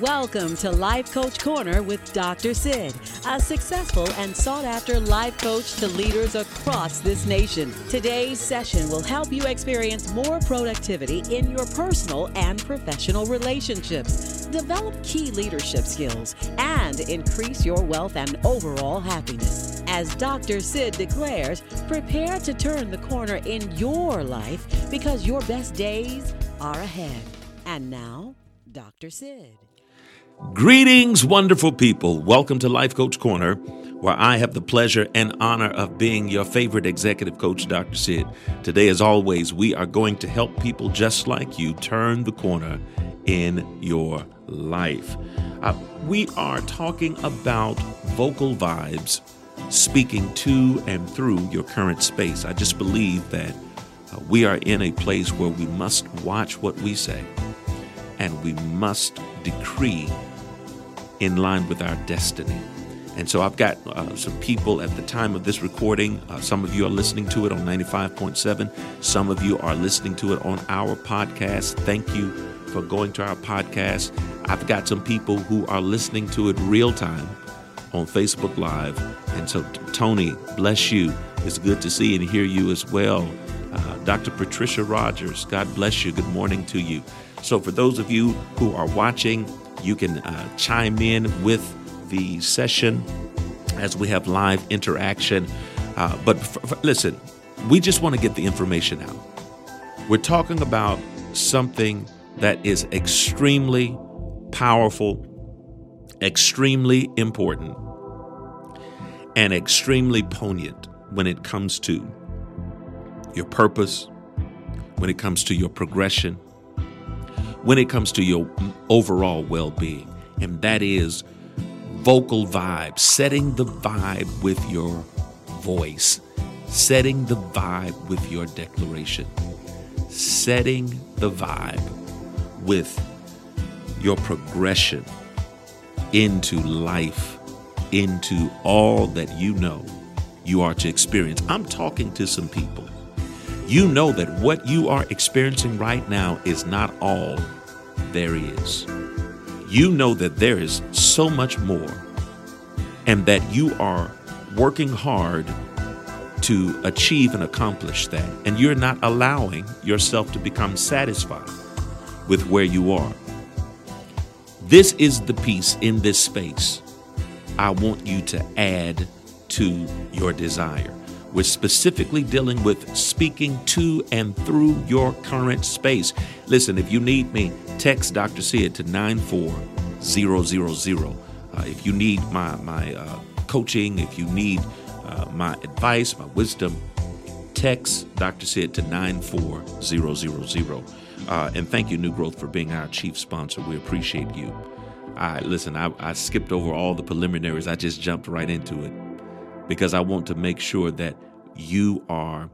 Welcome to Life Coach Corner with Dr. Sid, a successful and sought after life coach to leaders across this nation. Today's session will help you experience more productivity in your personal and professional relationships, develop key leadership skills, and increase your wealth and overall happiness. As Dr. Sid declares, prepare to turn the corner in your life because your best days are ahead. And now, Dr. Sid. Greetings, wonderful people. Welcome to Life Coach Corner, where I have the pleasure and honor of being your favorite executive coach, Dr. Sid. Today, as always, we are going to help people just like you turn the corner in your life. Uh, we are talking about vocal vibes speaking to and through your current space. I just believe that uh, we are in a place where we must watch what we say and we must decree in line with our destiny. And so I've got uh, some people at the time of this recording. Uh, some of you are listening to it on 95.7. Some of you are listening to it on our podcast. Thank you for going to our podcast. I've got some people who are listening to it real time on Facebook Live. And so, Tony, bless you. It's good to see and hear you as well. Uh, Dr. Patricia Rogers, God bless you. Good morning to you. So, for those of you who are watching, you can uh, chime in with the session as we have live interaction. Uh, but listen, we just want to get the information out. We're talking about something that is extremely powerful, extremely important, and extremely poignant when it comes to your purpose, when it comes to your progression, when it comes to your overall well being, and that is vocal vibe, setting the vibe with your voice, setting the vibe with your declaration, setting the vibe with your progression into life, into all that you know you are to experience. I'm talking to some people. You know that what you are experiencing right now is not all there is. You know that there is so much more and that you are working hard to achieve and accomplish that. And you're not allowing yourself to become satisfied with where you are. This is the piece in this space I want you to add to your desire. We're specifically dealing with speaking to and through your current space. Listen, if you need me, text Dr. Sid to 94000. Uh, if you need my, my uh, coaching, if you need uh, my advice, my wisdom, text Dr. Sid to 94000. Uh, and thank you, New Growth, for being our chief sponsor. We appreciate you. Listen, I, I skipped over all the preliminaries. I just jumped right into it because I want to make sure that you are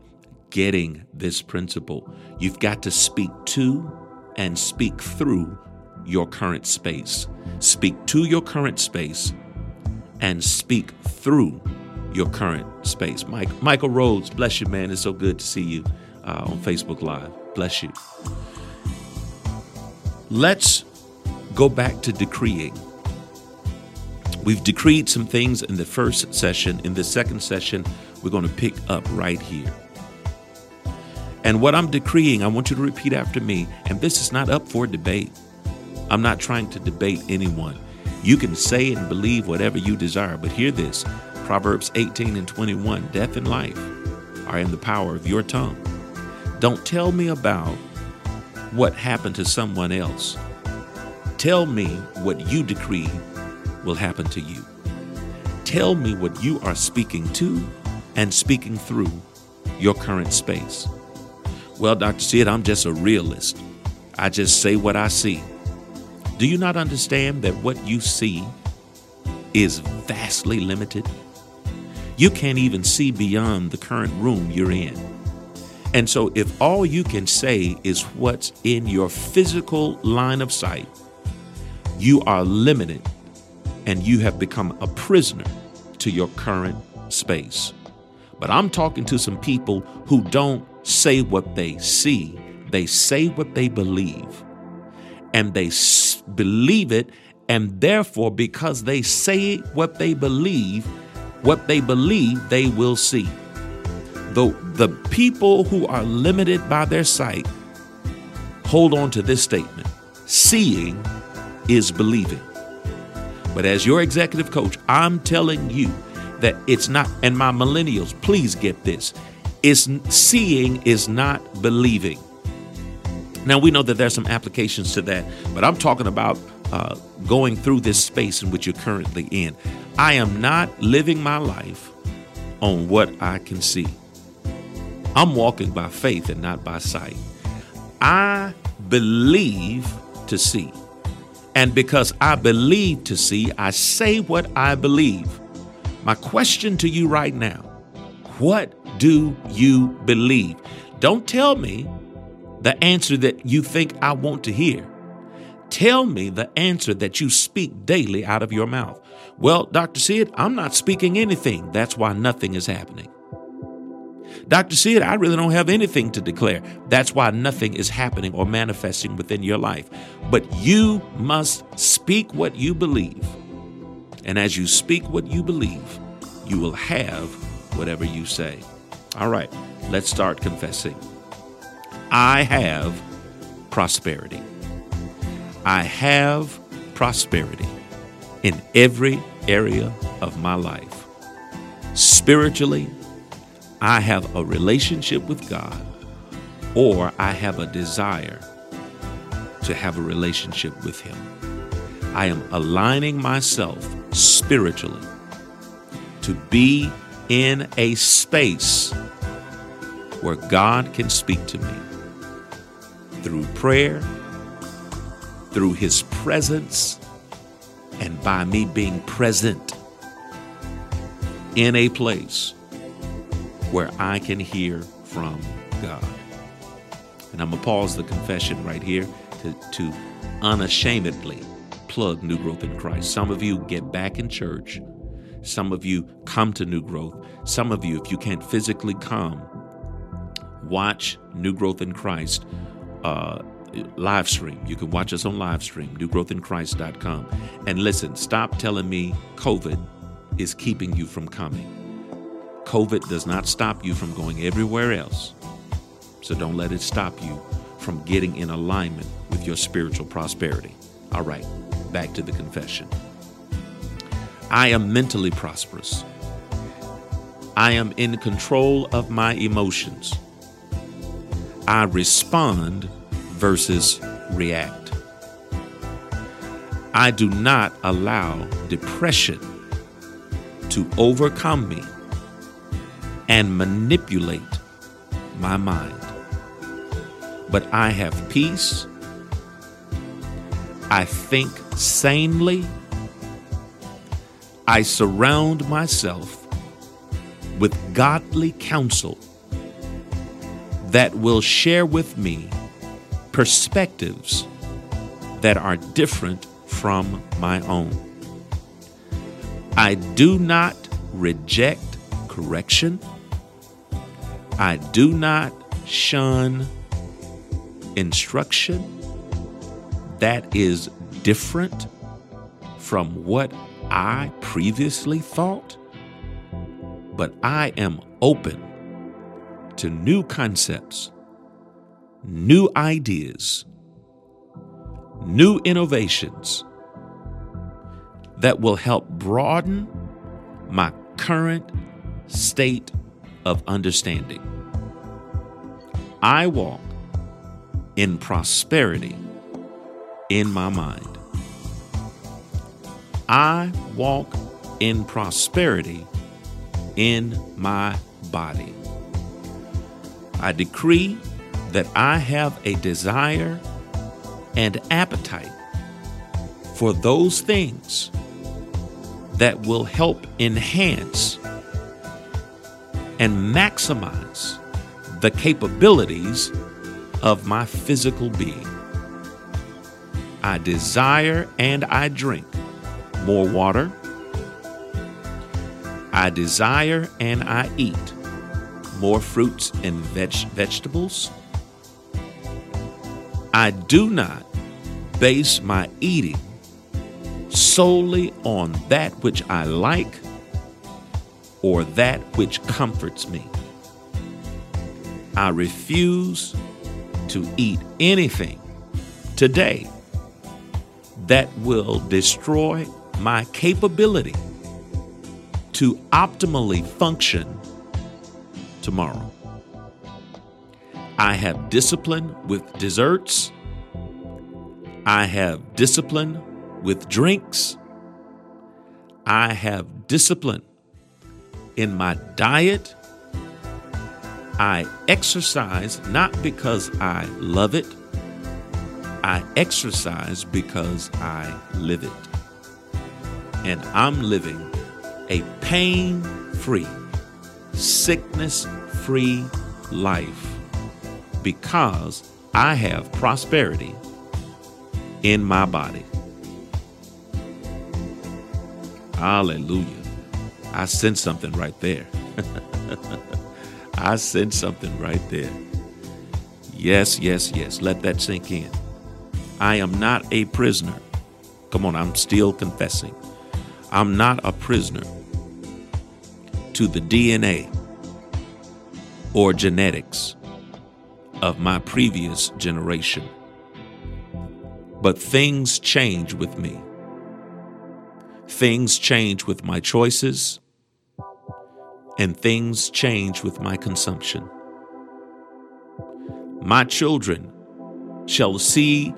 getting this principle. You've got to speak to and speak through your current space. Speak to your current space and speak through your current space. Mike, Michael Rhodes, bless you, man. It's so good to see you uh, on Facebook Live. Bless you. Let's go back to decreeing. We've decreed some things in the first session. In the second session, we're going to pick up right here. And what I'm decreeing, I want you to repeat after me. And this is not up for debate. I'm not trying to debate anyone. You can say and believe whatever you desire, but hear this Proverbs 18 and 21 Death and life are in the power of your tongue. Don't tell me about what happened to someone else. Tell me what you decree will happen to you. Tell me what you are speaking to and speaking through your current space. Well, Dr. Sid, I'm just a realist. I just say what I see. Do you not understand that what you see is vastly limited? You can't even see beyond the current room you're in. And so, if all you can say is what's in your physical line of sight, you are limited and you have become a prisoner to your current space. But I'm talking to some people who don't say what they see, they say what they believe. And they s- believe it And therefore, because they say what they believe, what they believe, they will see. The, the people who are limited by their sight hold on to this statement seeing is believing. But as your executive coach, I'm telling you that it's not, and my millennials, please get this. It's seeing is not believing. Now we know that there's some applications to that, but I'm talking about uh, going through this space in which you're currently in. I am not living my life on what I can see. I'm walking by faith and not by sight. I believe to see. And because I believe to see, I say what I believe. My question to you right now what do you believe? Don't tell me the answer that you think I want to hear. Tell me the answer that you speak daily out of your mouth. Well, Dr. Sid, I'm not speaking anything. That's why nothing is happening. Dr. Sid, I really don't have anything to declare. That's why nothing is happening or manifesting within your life. But you must speak what you believe. And as you speak what you believe, you will have whatever you say. All right, let's start confessing. I have prosperity. I have prosperity in every area of my life. Spiritually, I have a relationship with God, or I have a desire to have a relationship with Him. I am aligning myself spiritually to be in a space where God can speak to me through prayer, through His presence, and by me being present in a place where I can hear from God. And I'm going to pause the confession right here to, to unashamedly plug New Growth in Christ. Some of you get back in church. Some of you come to New Growth. Some of you, if you can't physically come, watch New Growth in Christ uh, live stream. You can watch us on live stream, newgrowthinchrist.com. And listen, stop telling me COVID is keeping you from coming. COVID does not stop you from going everywhere else. So don't let it stop you from getting in alignment with your spiritual prosperity. All right, back to the confession. I am mentally prosperous. I am in control of my emotions. I respond versus react. I do not allow depression to overcome me and manipulate my mind. But I have peace. I think sanely. I surround myself with godly counsel that will share with me perspectives that are different from my own. I do not reject correction. I do not shun instruction that is different from what I previously thought, but I am open to new concepts, new ideas, new innovations that will help broaden my current state of understanding. I walk in prosperity in my mind. I walk in prosperity in my body. I decree that I have a desire and appetite for those things that will help enhance and maximize the capabilities of my physical being. I desire and I drink more water. I desire and I eat more fruits and veg- vegetables. I do not base my eating solely on that which I like or that which comforts me. I refuse to eat anything today that will destroy my capability to optimally function tomorrow. I have discipline with desserts. I have discipline with drinks. I have discipline in my diet. I exercise not because I love it, I exercise because I live it. And I'm living a pain free, sickness free life because I have prosperity in my body. Hallelujah. I sense something right there. I sense something right there. Yes, yes, yes. Let that sink in. I am not a prisoner. Come on, I'm still confessing. I'm not a prisoner to the DNA or genetics of my previous generation. But things change with me. Things change with my choices, and things change with my consumption. My children shall see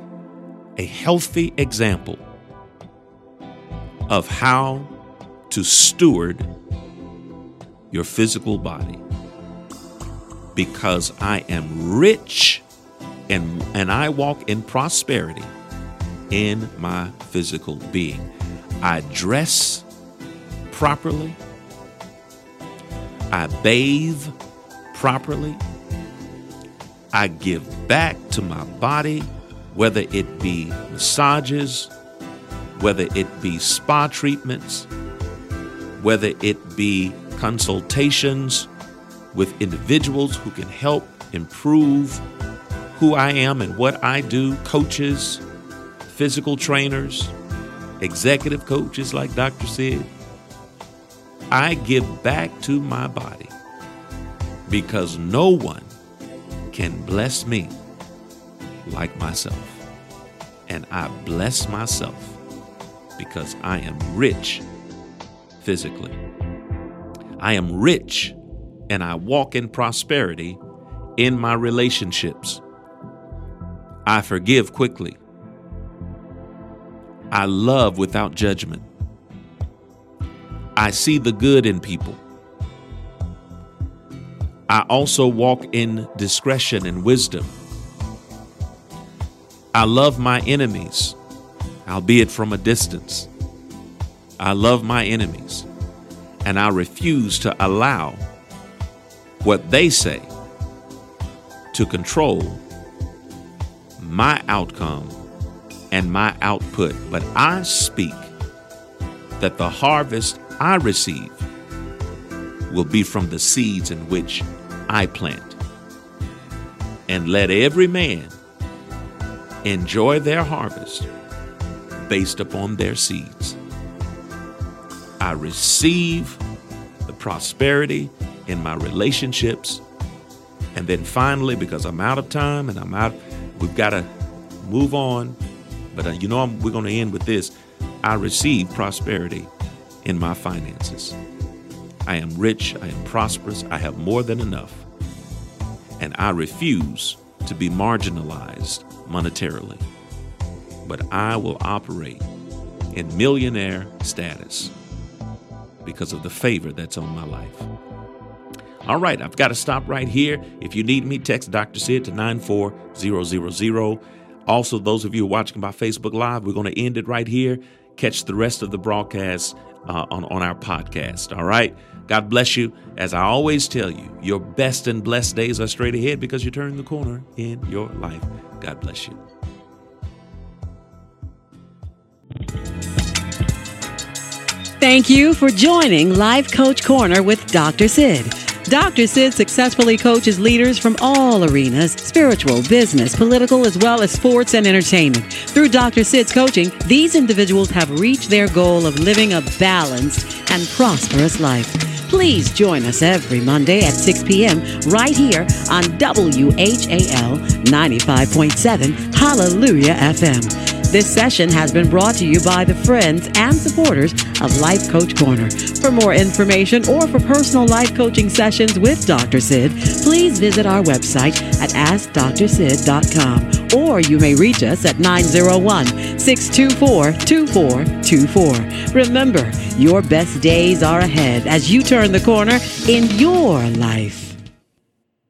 a healthy example of how to steward your physical body because I am rich and, and I walk in prosperity in my physical being. I dress properly, I bathe properly, I give back to my body, whether it be massages, whether it be spa treatments, whether it be consultations with individuals who can help improve who I am and what I do, coaches, physical trainers, executive coaches like Dr. Sid. I give back to my body because no one can bless me like myself. And I bless myself because I am rich physically. I am rich and I walk in prosperity in my relationships. I forgive quickly. I love without judgment. I see the good in people. I also walk in discretion and wisdom. I love my enemies, albeit from a distance. I love my enemies, and I refuse to allow what they say to control my outcome and my output. But I speak that the harvest I receive will be from the seeds in which I plant. And let every man enjoy their harvest based upon their seeds. I receive the prosperity in my relationships. And then finally, because I'm out of time and I'm out, we've got to move on. But uh, you know, we're going to end with this. I receive prosperity in my finances. I am rich, I am prosperous, I have more than enough. And I refuse to be marginalized monetarily. But I will operate in millionaire status because of the favor that's on my life. All right, I've got to stop right here. If you need me, text Dr. Sid to 94000. Also, those of you watching by Facebook Live, we're going to end it right here. Catch the rest of the broadcast uh, on, on our podcast. All right. God bless you. As I always tell you, your best and blessed days are straight ahead because you're turning the corner in your life. God bless you. Thank you for joining Life Coach Corner with Dr. Sid. Dr. Sid successfully coaches leaders from all arenas spiritual, business, political, as well as sports and entertainment. Through Dr. Sid's coaching, these individuals have reached their goal of living a balanced and prosperous life. Please join us every Monday at 6 p.m. right here on WHAL 95.7 Hallelujah FM. This session has been brought to you by the friends and supporters of Life Coach Corner. For more information or for personal life coaching sessions with Dr. Sid, please visit our website at AskDrSid.com or you may reach us at 901 624 2424. Remember, your best days are ahead as you turn the corner in your life.